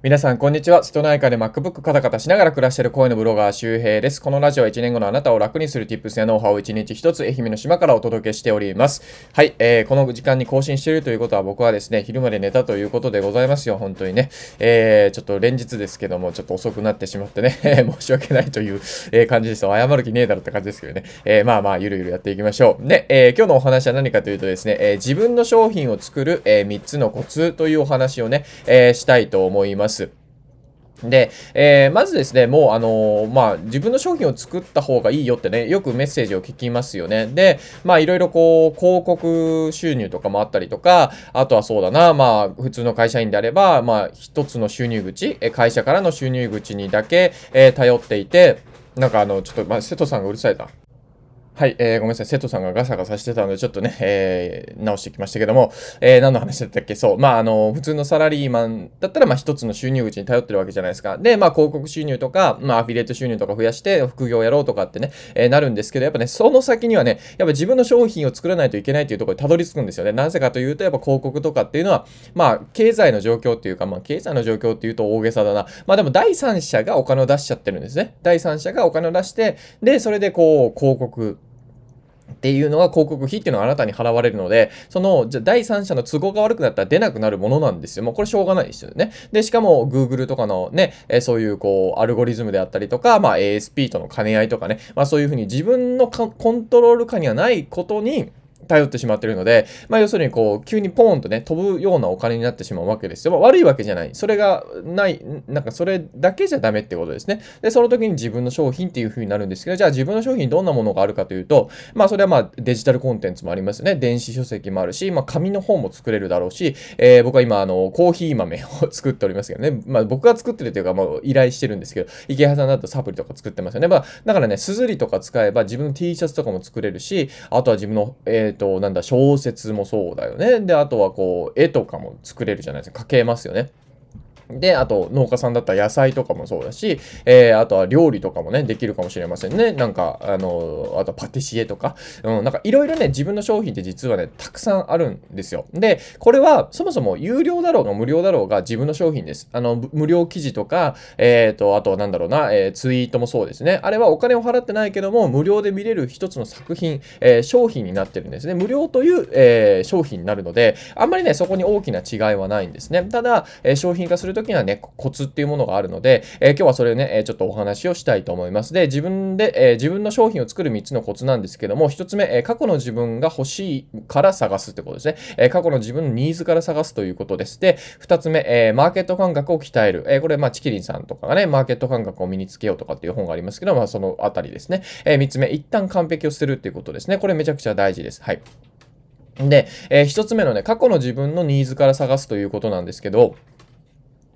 皆さん、こんにちは。瀬戸内海で MacBook カタカタしながら暮らしている声のブロガー周平です。このラジオは1年後のあなたを楽にする Tips やノウハウを1日1つ愛媛の島からお届けしております。はい、えー、この時間に更新しているということは僕はですね、昼まで寝たということでございますよ。本当にね。えー、ちょっと連日ですけども、ちょっと遅くなってしまってね、申し訳ないという、え感じです謝る気ねえだろって感じですけどね。えー、まあまあ、ゆるゆるやっていきましょう。で、えー、今日のお話は何かというとですね、え、自分の商品を作る、え、3つのコツというお話をね、え、したいと思います。ますで、えー、まずですね、もう、あのー、まあ、自分の商品を作った方がいいよってね、よくメッセージを聞きますよね。で、まあ、いろいろこう、広告収入とかもあったりとか、あとはそうだな、まあ、普通の会社員であれば、まあ、一つの収入口、会社からの収入口にだけ、えー、頼っていて、なんかあの、ちょっと、まあ、瀬戸さんがうるさいな。はい、えー、ごめんなさい。瀬戸さんがガサガサしてたので、ちょっとね、えー、直してきましたけども、えー、何の話だったっけ？そう。まあ、あの、普通のサラリーマンだったら、まあ、一つの収入口に頼ってるわけじゃないですか。で、まあ、広告収入とか、まあ、アフィリエイト収入とか増やして、副業やろうとかってね、えー、なるんですけど、やっぱね、その先にはね、やっぱ自分の商品を作らないといけないというところにたどり着くんですよね。なぜかというと、やっぱ広告とかっていうのは、まあ、経済の状況っていうか、まあ、経済の状況っていうと大げさだな。まあ、でも、第三者がお金を出しちゃってるんですね。第三者がお金を出して、で、それでこう、広告、っていうのが広告費っていうのはあなたに払われるので、その、じゃ第三者の都合が悪くなったら出なくなるものなんですよ。もうこれしょうがないですよね。で、しかも Google とかのね、えそういうこう、アルゴリズムであったりとか、まあ ASP との兼ね合いとかね、まあそういうふうに自分のコントロール下にはないことに、頼ってしまってるので、まあ、要するにこう、急にポーンとね、飛ぶようなお金になってしまうわけですよ。まあ、悪いわけじゃない。それがない、なんかそれだけじゃダメってことですね。で、その時に自分の商品っていう風になるんですけど、じゃあ自分の商品どんなものがあるかというと、まあ、それはまあ、デジタルコンテンツもありますよね。電子書籍もあるし、まあ、紙の本も作れるだろうし、えー、僕は今、あの、コーヒー豆を作っておりますけどね。まあ、僕が作ってるというか、まあ、依頼してるんですけど、池原さんだとサプリとか作ってますよね。まあ、だからね、すずりとか使えば自分の T シャツとかも作れるし、あとは自分の、え、ー、と、なんだ、小説もそうだよね。で、あとはこう、絵とかも作れるじゃないですか。描けますよね。で、あと農家さんだったら野菜とかもそうだし、えー、あとは料理とかもね、できるかもしれませんね。なんか、あの、あとパティシエとか、うん、なんかいろいろね、自分の商品って実はね、たくさんあるんですよ。で、これはそもそも有料だろうが無料だろうが自分の商品です。あの、無料記事とか、えっ、ー、と、あとはなんだろうな、えー、ツイートもそうですね。あれはお金を払ってないけども、無料で見れる一つの作品、えー、商品になってるんですね。無料という、え商品になるので、あんまりね、そこに大きな違いはないんですね。ただ、え商品化するときにはね、コツっていうものがあるので、えー、今日はそれをね、えちょっとお話をしたいと思います。で、自分で、え自分の商品を作る3つのコツなんですけども、1つ目、え過去の自分が欲しいから探すってことですね。え過去の自分のニーズから探すということです。で、2つ目、えマーケット感覚を鍛える。えこれ、まあ、チキリンさんとかがね、マーケット感覚を身につけようとかっていう本がありますけど、まあ、そのあたりですね。え3つ目、一旦完璧を捨てるっていうことですね。これめちゃくちゃ大事です。はい。で、えー、一つ目のね、過去の自分のニーズから探すということなんですけど、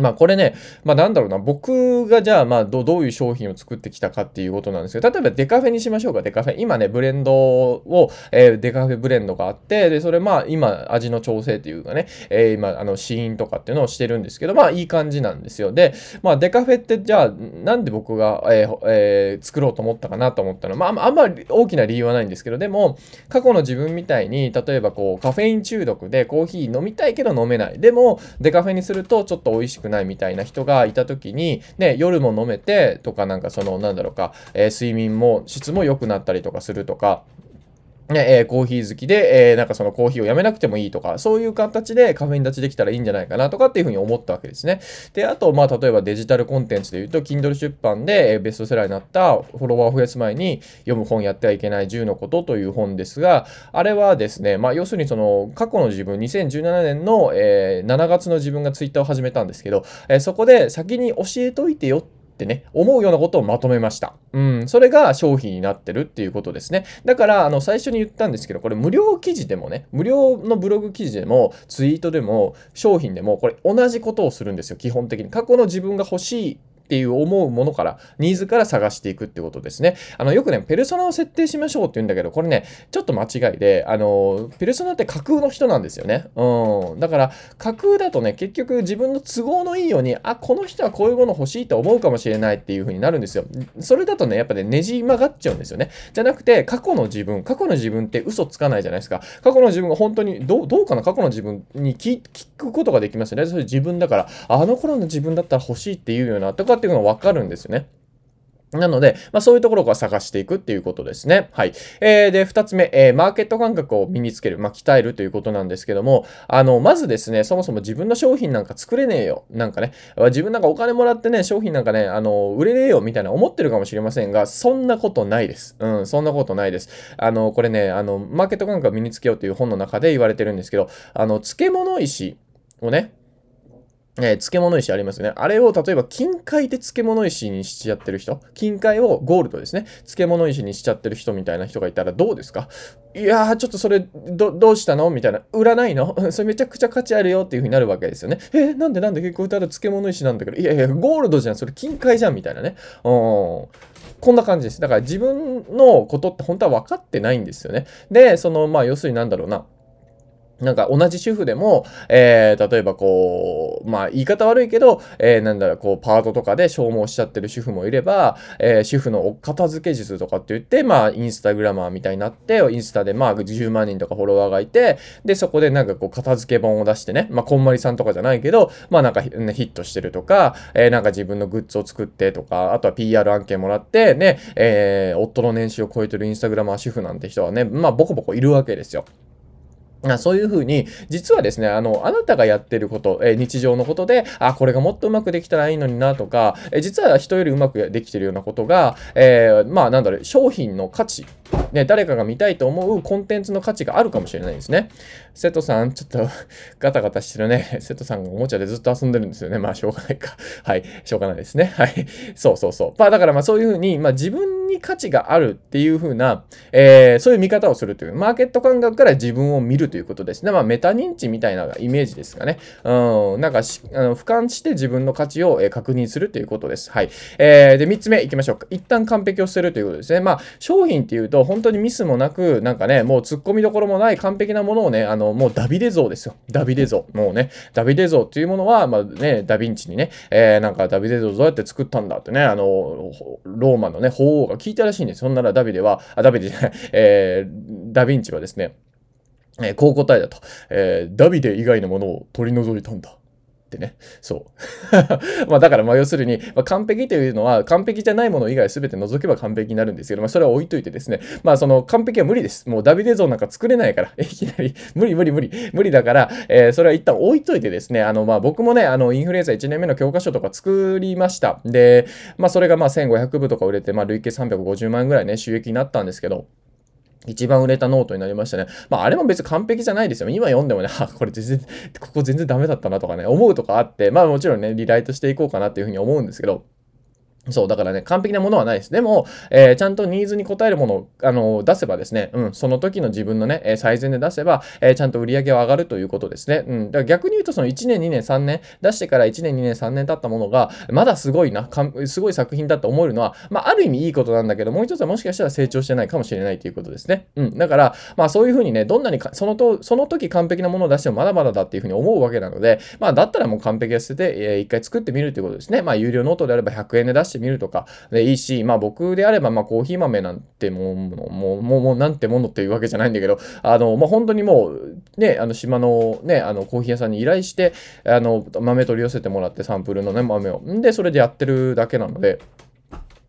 まあこれね、まあなんだろうな、僕がじゃあまあどどういう商品を作ってきたかっていうことなんですけど、例えばデカフェにしましょうか、デカフェ。今ね、ブレンドを、えー、デカフェブレンドがあって、で、それまあ今味の調整っていうかね、えー、今あの試飲とかっていうのをしてるんですけど、まあいい感じなんですよ。で、まあデカフェってじゃあなんで僕が、えーえー、作ろうと思ったかなと思ったの？は、まああんまり大きな理由はないんですけど、でも過去の自分みたいに、例えばこうカフェイン中毒でコーヒー飲みたいけど飲めない。でもデカフェにするとちょっと美味しくないみたいな人がいた時に、ね、夜も飲めてとかなんかそのなんだろうか、えー、睡眠も質も良くなったりとかするとか、ね、えー、コーヒー好きで、えー、なんかそのコーヒーをやめなくてもいいとか、そういう形でカフェイン立ちできたらいいんじゃないかなとかっていうふうに思ったわけですね。で、あと、まあ、例えばデジタルコンテンツで言うと、Kindle 出版で、え、ベストセラーになったフォロワーを増やす前に読む本やってはいけない10のことという本ですが、あれはですね、まあ、要するにその過去の自分、2017年の、えー、7月の自分がツイッターを始めたんですけど、え、そこで先に教えといてよってってね、思うようなことをまとめました。うん、それが商品になってるっていうことですね。だから、あの、最初に言ったんですけど、これ無料記事でもね、無料のブログ記事でも、ツイートでも、商品でも、これ同じことをするんですよ、基本的に。過去の自分が欲しいっていう思うものから、ニーズから探していくってことですね。あの、よくね、ペルソナを設定しましょうって言うんだけど、これね、ちょっと間違いで、あの、ペルソナって架空の人なんですよね。うん。だから、架空だとね、結局自分の都合のいいように、あ、この人はこういうもの欲しいと思うかもしれないっていう風になるんですよ。それだとね、やっぱね、ねじ曲がっちゃうんですよね。じゃなくて、過去の自分、過去の自分って嘘つかないじゃないですか。過去の自分が本当に、どう、どうかな？過去の自分に聞くことができますよね。それ自分だから、あの頃の自分だったら欲しいっていうような、とかっていうのがわかるんですよね。なので、まあ、そういうところから探していくっていうことですね。はい。えー、で、二つ目、えー、マーケット感覚を身につける、まあ、鍛えるということなんですけども、あの、まずですね、そもそも自分の商品なんか作れねえよ。なんかね、自分なんかお金もらってね、商品なんかね、あの、売れねえよみたいな思ってるかもしれませんが、そんなことないです。うん、そんなことないです。あの、これね、あの、マーケット感覚を身につけようという本の中で言われてるんですけど、あの、漬物石をね、えー、漬物石ありますよね。あれを例えば金塊で漬物石にしちゃってる人、金塊をゴールドですね、漬物石にしちゃってる人みたいな人がいたらどうですか？いやー、ちょっとそれ、ど、どうしたの？みたいな。売らないの？それめちゃくちゃ価値あるよっていう風になるわけですよね。えー、なんで？なんで？結構ただ漬物石なんだけど、いやいや、ゴールドじゃん、それ金塊じゃん、みたいなね。うん。こんな感じです。だから自分のことって本当は分かってないんですよね。で、その、まあ、要するになんだろうな。なんか同じ主婦でも、えー、例えばこう、まあ言い方悪いけど、えー、なんだろう、こう、パートとかで消耗しちゃってる主婦もいれば、えー、主婦の片付け術とかって言って、まあインスタグラマーみたいになって、インスタでまあ10万人とかフォロワーがいて、で、そこでなんかこう、片付け本を出してね、まあこんまりさんとかじゃないけど、まあなんか、ヒットしてるとか、えー、なんか自分のグッズを作ってとか、あとは PR 案件もらって、ね、えー、夫の年収を超えてるインスタグラマー主婦なんて人はね、まあボコボコいるわけですよ。そういうふうに、実はですね、あの、あなたがやってること、え、日常のことで、あ、これがもっとうまくできたらいいのになとか、え、実は人よりうまくできてるようなことが、えー、まあ、なんだろう、商品の価値、ね、誰かが見たいと思うコンテンツの価値があるかもしれないですね。瀬戸さん、ちょっとガタガタしてるね。瀬戸さんがおもちゃでずっと遊んでるんですよね。まあ、しょうがないか。はい。しょうがないですね。はい。そうそうそう。まあ、だからまあ、そういうふうに、まあ、自分に価値があるっていうふうな、えー、そういう見方をするという、マーケット感覚から自分を見るということですね。まあ、メタ認知みたいなイメージですかね。うん、なんかし、あの俯瞰して自分の価値を、え、確認するということです。はい。えー、で、3つ目いきましょうか。一旦完璧を捨てるということですね。まあ、商品っていうと、本当にミスもなく、なんかね、もう突っ込みどころもない完璧なものをね、あの、もうダビデ像ですよ。ダビデ像。もうね、ダビデ像っていうものは、まあね、ダヴィンチにね、えー、なんかダビデ像どうやって作ったんだってね、あの、ローマのね、法王が聞いたらしいんです。そんならダビデは、あ、ダビデじゃない、えー、ダヴィンチはですね、えー、こう答えだと、えー、ダビデ以外のものを取り除いたんだ。ってね。そう。まあだからまあ要するに、まあ、完璧というのは完璧じゃないもの以外全て除けば完璧になるんですけど、まあそれは置いといてですね。まあその完璧は無理です。もうダビデ像なんか作れないから。いきなり、無理無理無理。無理だから、えー、それは一旦置いといてですね。あのまあ僕もね、あのインフルエンザ1年目の教科書とか作りました。で、まあそれがまあ1500部とか売れて、まあ累計350万円ぐらいね、収益になったんですけど、一番売れたノートになりましたね。まあ、あれも別に完璧じゃないですよ。今読んでもね、あ、これ全然、ここ全然ダメだったなとかね、思うとかあって、まあもちろんね、リライトしていこうかなっていうふうに思うんですけど、そう、だからね、完璧なものはないです。でも、えー、ちゃんとニーズに応えるものを、あの出せばですね、うん、その時の自分のね、えー、最善で出せば、えー、ちゃんと売り上げは上がるということですね。うん。だから逆に言うと、その1年、2年、3年、出してから1年、2年、3年経ったものが、まだすごいな、かすごい作品だと思えるのは、まあ、ある意味いいことなんだけど、もう一つはもしかしたら成長してないかもしれないということですね。うん。だから、まあ、そういうふうにね、どんなにかそのと、その時完璧なものを出してもまだまだだっていうふうに思うわけなので、まあ、だったらもう完璧は捨てて、えー、一回作ってみるということですね。まあ、有料ノートであれば100円で出してしてみるとか、でいいし、まあ僕であれば、まあコーヒー豆なんてもう、もう、もう、もうなんてものっていうわけじゃないんだけど、あの、まあ本当にもう、ね、あの島のね、あのコーヒー屋さんに依頼して、あの、豆取り寄せてもらってサンプルのね、豆を。んで、それでやってるだけなので、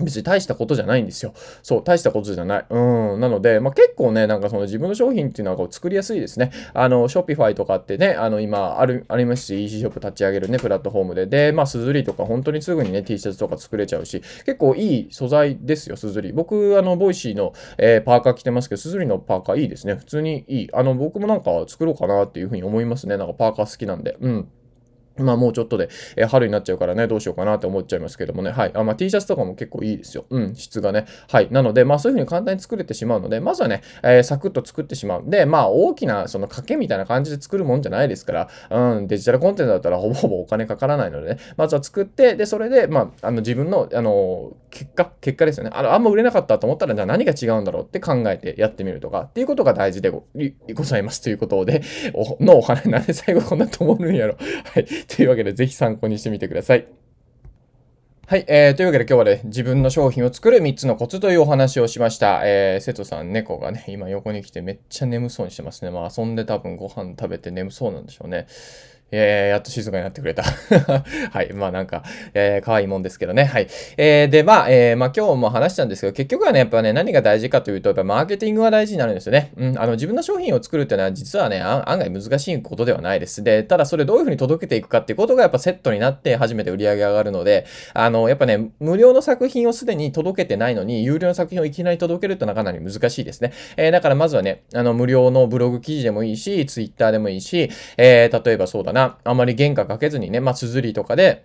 別に大したことじゃないんですよ。そう、大したことじゃない。うん。なので、まあ、結構ね、なんかその自分の商品っていうのはこう作りやすいですね。あの、 Shopify とかってね、あの、今ある、ありますし、EC ショップ立ち上げるね、プラットフォームで。で、まあ、 SUZURI とか本当にすぐにね、T シャツとか作れちゃうし、結構いい素材ですよ、 SUZURI。僕、あの、 Voicy の、えー、パーカー着てますけど、 SUZURI のパーカーいいですね。普通にいい。あの、僕もなんか作ろうかなっていうふうに思いますね。なんかパーカー好きなんで。うん。まあもうちょっとで、えー、春になっちゃうからね、どうしようかなって思っちゃいますけどもね。はい。あまあ T シャツとかも結構いいですよ。うん、質がね。はい。なので、まあそういうふうに簡単に作れてしまうので、まずはね、えー、サクッと作ってしまう。で、まあ大きなその賭けみたいな感じで作るもんじゃないですから、うん、デジタルコンテンツだったらほぼほぼお金かからないのでね、まずは作って、で、それで、まあ、あの自分の、あの、結果、結果ですよね。あの、あんま売れなかったと思ったら、じゃあ何が違うんだろうって考えてやってみるとか、っていうことが大事でございますということで、おのお話、なんで最後こんなと思うんやろ。はい。というわけで、ぜひ参考にしてみてください。はい、えー、というわけで今日はね、自分の商品を作る3つのコツというお話をしました。えー、瀬戸さん、猫がね、今横に来てめっちゃ眠そうにしてますね。まあ遊んで多分ご飯食べて眠そうなんでしょうね。えー、やっと静かになってくれた。はい。まあなんか、えー、可愛いもんですけどね。はい。えー、で、まあ、えー、まあ今日も話したんですけど、結局はね、やっぱね、何が大事かというと、やっぱマーケティングが大事になるんですよね。うん。あの、自分の商品を作るっていうのは、実はね、案外難しいことではないです。で、ただそれどういうふうに届けていくかっていうことがやっぱセットになって初めて売り上げ上がるので、あの、やっぱね、無料の作品をすでに届けてないのに、有料の作品をいきなり届けるってのはかなり難しいですね。えー、だからまずはね、あの、無料のブログ記事でもいいし、ツイッターでもいいし、えー、例えばそうだねな、あまり原価かけずにね、まあ、綴りとかで、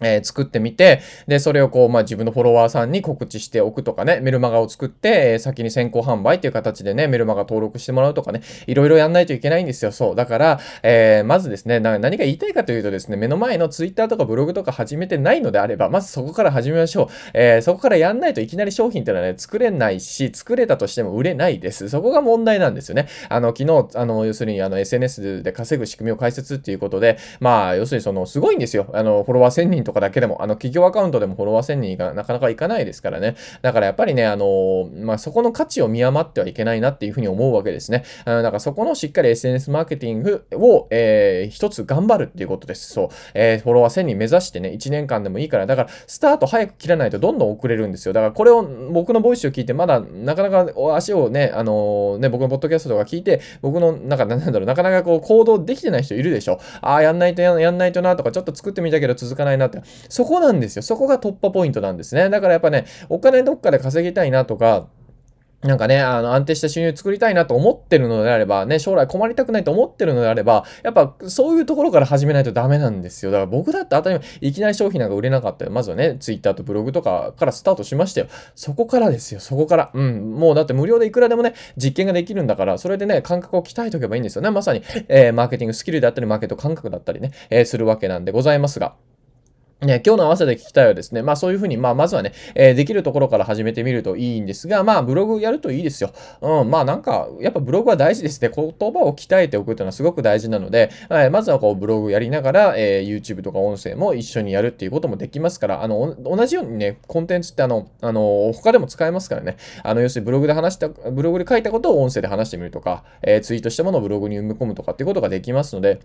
えー、作ってみて、で、それをこう、まあ、自分のフォロワーさんに告知しておくとかね、メルマガを作って、えー、先に先行販売っていう形でね、メルマガ登録してもらうとかね、いろいろやんないといけないんですよ。そう。だから、えー、まずですね、何が言いたいかというとですね、目の前のツイッターとかブログとか始めてないのであれば、まずそこから始めましょう。えそこからやんないといきなり商品ってのはね、作れないし、作れたとしても売れないです。そこが問題なんですよね。あの、昨日、あの、要するに、あの、SNS で稼ぐ仕組みを解説っていうことで、まあ、要するにその、すごいんですよ。あの、フォロワー1000人とかだけでも、あの、企業アカウントでもフォロワー1000人がなかなかいかないですからね。だからやっぱりね、あのまあ、そこの価値を見余ってはいけないなっていうふうに思うわけですね。だからそこのしっかり SNS マーケティングを、えー、一つ頑張るっていうことです。そう。えー、フォロワー1000人目指してね、1年間でもいいから、だからスタート早く切らないとどんどん遅れるんですよ。だからこれを僕のボイスを聞いて、まだなかなか足をね、あのー、ね、僕のポッドキャストとか聞いて、僕の、なんか、なんだろう、なかなかこう行動できてない人いるでしょ。ああ、やんないとやんないとなとか、ちょっと作ってみたけど続かないなって。そこなんですよ。そこが突破ポイントなんですね。だからやっぱね、お金どっかで稼ぎたいなとか、なんかね、あの、安定した収入作りたいなと思ってるのであれば、ね、将来困りたくないと思ってるのであれば、やっぱそういうところから始めないとダメなんですよ。だから僕だって当たり前、いきなり商品なんか売れなかったよ。まずはね、ツイッターとブログとかからスタートしましたよ。そこからですよ、そこから。うん、もうだって無料でいくらでもね、実験ができるんだから、それでね、感覚を鍛えておけばいいんですよね。まさに、えー、マーケティングスキルであったり、マーケット感覚だったりね、えー、するわけなんでございますが。ね、今日の合わせて聞きたいはですね、まあそういうふうに、まあまずはね、えー、できるところから始めてみるといいんですが、まあブログやるといいですよ。うん、まあなんか、やっぱブログは大事ですね。言葉を鍛えておくというのはすごく大事なので、えー、まずはこうブログやりながら、えー、YouTube とか音声も一緒にやるっていうこともできますから、あの、同じようにね、コンテンツってあの、あの、他でも使えますからね。あの、要するにブログで話した、ブログで書いたことを音声で話してみるとか、えー、ツイートしたものをブログに埋め込むとかっていうことができますので、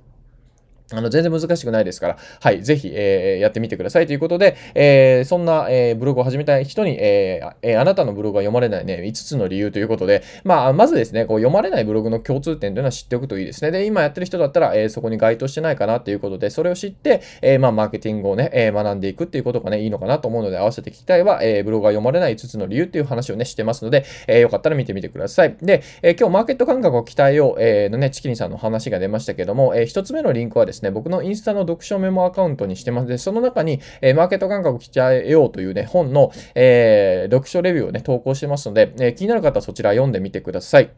あの、全然難しくないですから、はい、ぜひ、えー、やってみてくださいということで、えー、そんな、えー、ブログを始めたい人に、えーえ、あなたのブログが読まれないね、5つの理由ということで、まあ、まずですね、こう読まれないブログの共通点というのは知っておくといいですね。で、今やってる人だったら、え、そこに該当してないかなということで、それを知って、え、まあ、マーケティングをね、え、学んでいくっていうことがね、いいのかなと思うので、合わせて聞きたいは、え、ブログが読まれない5つの理由っていう話をね、してますので、え、よかったら見てみてください。で、え、今日マーケット感覚を鍛えよう、え、のね、チキリンさんの話が出ましたけども、えー、1つ目のリンクはですね、ね僕のインスタの読書メモアカウントにしてますで、その中に、えー、マーケット感覚を鍛えようというね、本の、えー、読書レビューをね、投稿してますので、え、気になる方はそちら読んでみてください。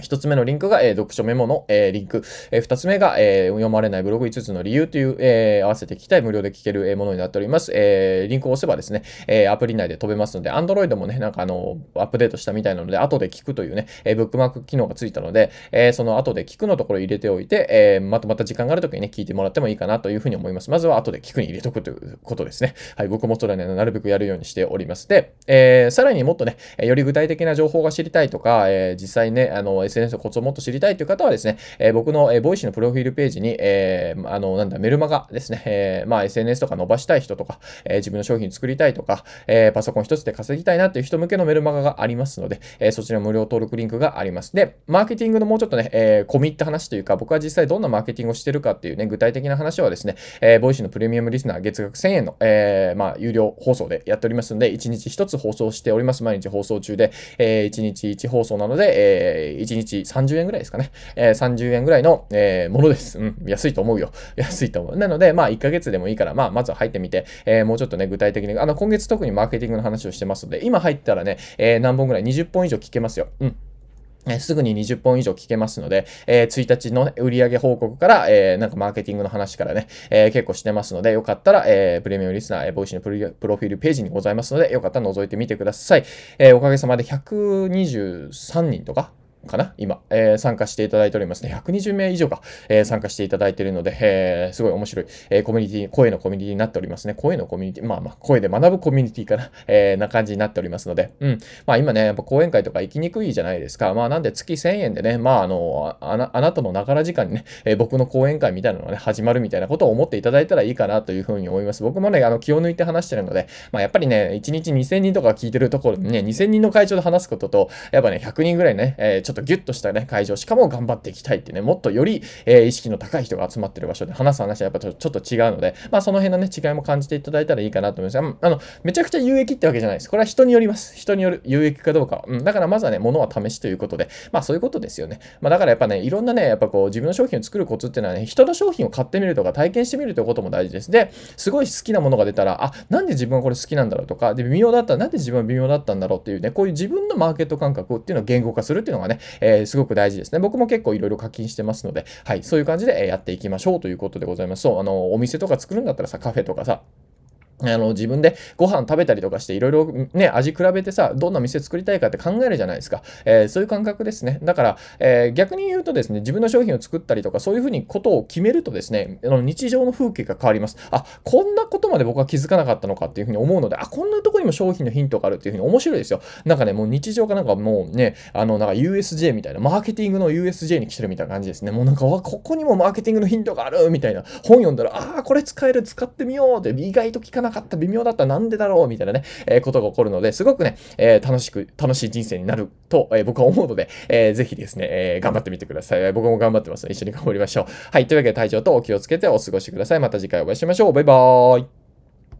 一つ目のリンクが、えー、読書メモの、えー、リンク。えー、二つ目が、えー、読まれないブログ5つの理由という、えー、合わせて聞きたい無料で聞ける、え、ものになっております。えー、リンクを押せばですね、えー、アプリ内で飛べますので、Android もね、なんかあの、アップデートしたみたいなので、後で聞くというね、えー、ブックマーク機能がついたので、えー、その後で聞くのところ入れておいて、えー、またまた時間があるときにね、聞いてもらってもいいかなというふうに思います。まずは後で聞くに入れとくということですね。はい、僕もそれはね、なるべくやるようにしております。で、えー、さらにもっとね、より具体的な情報が知りたいとか、えー、実際ね、あの、SNS のコツをもっと知りたいという方はですね、えー、僕の、えー、 Voicy のプロフィールページに、えー、あの、なんだ、メルマガですね、えー、まあ SNS とか伸ばしたい人とか、えー、自分の商品作りたいとか、えー、パソコン一つで稼ぎたいなっていう人向けのメルマガがありますので、えー、そちら無料登録リンクがあります。で、マーケティングのもうちょっとね、えー、込み入った話というか、僕は実際どんなマーケティングをしてるかっていうね、具体的な話はですね、えー、 Voicy のプレミアムリスナー月額1000円の、えー、まあ、有料放送でやっておりますので、1日1つ放送しております。毎日放送中で、えー、1日1放送なので、えー、1 1日30円ぐらいですかね。えー、30円ぐらいの、えー、ものです。うん、安いと思うよ。安いと思う。なので、まあ、1ヶ月でもいいから、まあ、まずは入ってみて、えー、もうちょっとね、具体的に、あの、今月特にマーケティングの話をしてますので、今入ったらね、えー、何本ぐらい ?20 本以上聞けますよ。うん。すぐに20本以上聞けますので、えー、1日の、ね、売上報告から、えー、なんかマーケティングの話からね、えー、結構してますので、よかったら、え、プレミアムリスナー、えー、 Voicy のプロフィールページにございますので、よかったら覗いてみてください。え、おかげさまで123人とか、かな？今、えー、参加していただいておりますね。120名以上か、えー、参加していただいているので、えー、すごい面白い、えコミュニティ、声のコミュニティになっておりますね。声のコミュニティ、まあまあ、声で学ぶコミュニティかな、えな感じになっておりますので、うん。まあ今ね、やっぱ講演会とか行きにくいじゃないですか。まあなんで月1000円でね、まああの、あなあなたのながら時間にね、え僕の講演会みたいなのがね、始まるみたいなことを思っていただいたらいいかなというふうに思います。僕もね、あの、気を抜いて話してるので、まあやっぱりね、1日2000人とか聞いてるところにね、2000人の会長で話すことと、やっぱね、100人ぐらいね、えちょっととギュッとしたね、会場、しかも頑張っていきたいってね、もっとより、えー、意識の高い人が集まってる場所で話す話はやっぱちょっと違うので、まあその辺のね、違いも感じていただいたらいいかなと思います。あの、めちゃくちゃ有益ってわけじゃないです。これは人によります。人による有益かどうかうん。だからまずはね、物は試しということで、まあそういうことですよね。まあだからやっぱね、いろんなね、やっぱこう自分の商品を作るコツっていうのはね、人の商品を買ってみるとか体験してみるということも大事です。で、すごい好きなものが出たら、あ、なんで自分はこれ好きなんだろうとか、で、微妙だったらなんで自分は微妙だったんだろうっていうね、こういう自分のマーケット感覚っていうのを言語化するっていうのがね、えー、すごく大事ですね。僕も結構いろいろ課金してますので、はい、そういう感じでやっていきましょうということでございます。そう、あの、お店とか作るんだったらさ、カフェとかさ、あの、自分でご飯食べたりとかして、いろいろね、味比べてさ、どんな店作りたいかって考えるじゃないですか。えー、そういう感覚ですね。だから、えー、逆に言うとですね、自分の商品を作ったりとか、そういうふうにことを決めるとですね、あの日常の風景が変わります。あ、こんなことまで僕は気づかなかったのかっていうふうに思うので、あ、こんなとこにも商品のヒントがあるっていうふうに面白いですよ。なんかね、もう日常がなんかもうね、あの、なんか USJ みたいな、マーケティングの USJ に来てるみたいな感じですね。もうなんか、わここにもマーケティングのヒントがあるみたいな。本読んだら、ああ、これ使える、使ってみようって、意外と聞かななかった、微妙だったなんでだろうみたいなね、えー、ことが起こるので、すごくね、えー、楽しく、楽しい人生になると、えー、僕は思うので、えー、ぜひですね、えー、頑張ってみてください。僕も頑張ってます、一緒に頑張りましょう。はい、というわけで体調とお気をつけてお過ごしください。また次回お会いしましょう。バイバーイ。